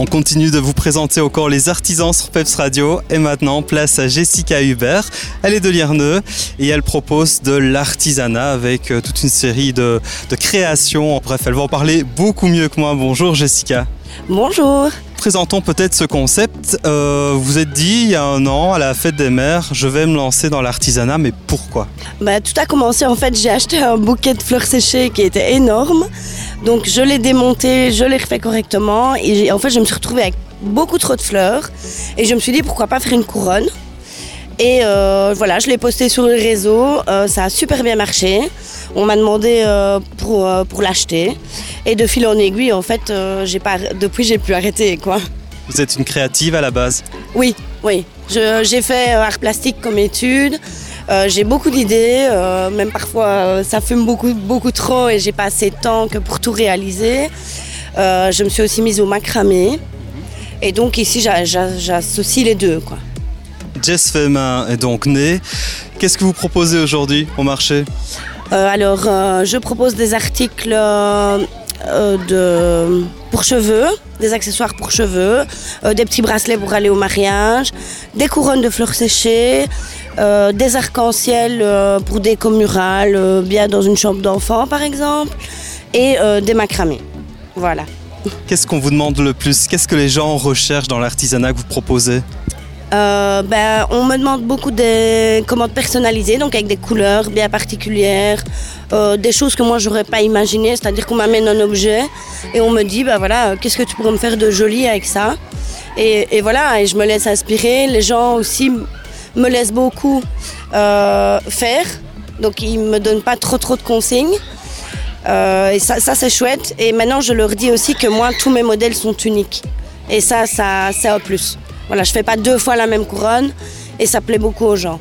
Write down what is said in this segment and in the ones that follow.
On continue de vous présenter encore les artisans sur Peps Radio et maintenant place à Jessica Hubert. Elle est de Lierneux et elle propose de l'artisanat avec euh, toute une série de, de créations. Bref, elle va en parler beaucoup mieux que moi. Bonjour Jessica. Bonjour. Présentons peut-être ce concept. Euh, vous êtes dit il y a un an à la fête des mères, je vais me lancer dans l'artisanat, mais pourquoi? Bah, Tout a commencé en fait, j'ai acheté un bouquet de fleurs séchées qui était énorme. Donc je l'ai démonté, je l'ai refait correctement et en fait je me suis retrouvée avec beaucoup trop de fleurs et je me suis dit pourquoi pas faire une couronne? Et euh, voilà, je l'ai posté sur le réseau, euh, ça a super bien marché. On m'a demandé euh, pour, pour l'acheter. Et de fil en aiguille, en fait, j'ai pas, depuis, j'ai pu arrêter. Quoi. Vous êtes une créative à la base Oui, oui. j'ai fait art plastique comme étude. j'ai beaucoup d'idées, même parfois ça fume beaucoup, beaucoup trop et j'ai pas assez de temps que pour tout réaliser. je me suis aussi mise au macramé. Et donc ici, j'associe les deux. Quoi. Jess Femin est donc née. Qu'est-ce que vous proposez aujourd'hui au marché? Euh, Alors, euh, je propose des articles euh, de, pour cheveux, des accessoires pour cheveux, des petits bracelets pour aller au mariage, des couronnes de fleurs séchées, des arcs-en-ciel pour des murales, bien dans une chambre d'enfant par exemple, et des macramés. Voilà. Qu'est-ce qu'on vous demande le plus? Qu'est-ce que les gens recherchent dans l'artisanat que vous proposez? Euh, ben, on me demande beaucoup de commandes personnalisées, donc avec des couleurs bien particulières, euh, des choses que moi j'aurais pas imaginées, c'est-à-dire qu'on m'amène un objet et on me dit ben voilà, qu'est-ce que tu pourrais me faire de joli avec ça? Et, voilà, et je me laisse inspirer. Les gens aussi me laissent beaucoup euh, faire, donc ils me donnent pas trop trop de consignes. et ça, ça c'est chouette. Et maintenant je leur dis aussi que moi tous mes modèles sont uniques. Et ça, ça c'est un plus. Voilà, je fais pas deux fois la même couronne et ça plaît beaucoup aux gens.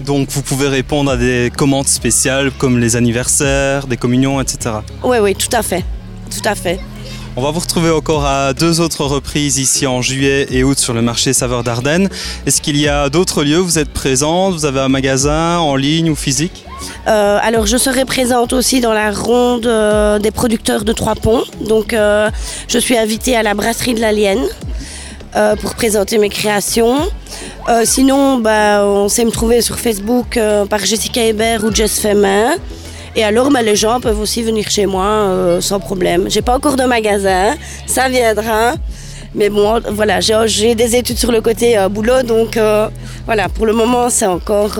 Donc vous pouvez répondre à des commandes spéciales comme les anniversaires, des communions, etc. Oui, oui, tout à fait. Tout à fait. On va vous retrouver encore à deux autres reprises ici en juillet et août sur le marché Saveur d'Ardennes. Est-ce qu'il y a d'autres lieux où vous êtes présente? Vous avez un magasin en ligne ou physique? Euh, alors je serai présente aussi dans la ronde euh, des producteurs de Trois Ponts. Donc euh, je suis invitée à la brasserie de la Lienne euh, pour présenter mes créations. Euh, sinon, bah, on sait me trouver sur Facebook euh, par Jessica Hébert ou Jess Femin. Et alors, bah, les gens peuvent aussi venir chez moi sans problème. J'ai pas encore de magasin, ça viendra. Mais bon, voilà, j'ai des études sur le côté boulot, donc voilà, pour le moment, c'est encore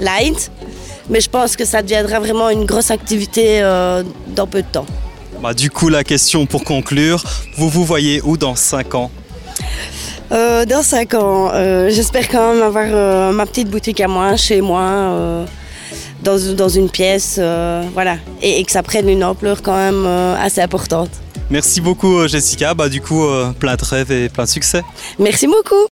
light. Mais je pense que ça deviendra vraiment une grosse activité dans peu de temps. Bah, du coup, la question pour conclure, vous vous voyez où dans 5 ans? Euh, dans 5 ans, euh, j'espère quand même avoir euh, ma petite boutique à moi, chez moi, dans, une pièce, voilà, et, et, que ça prenne une ampleur quand même assez importante. Merci beaucoup Jessica, bah, du coup plein de rêves et plein de succès. Merci beaucoup.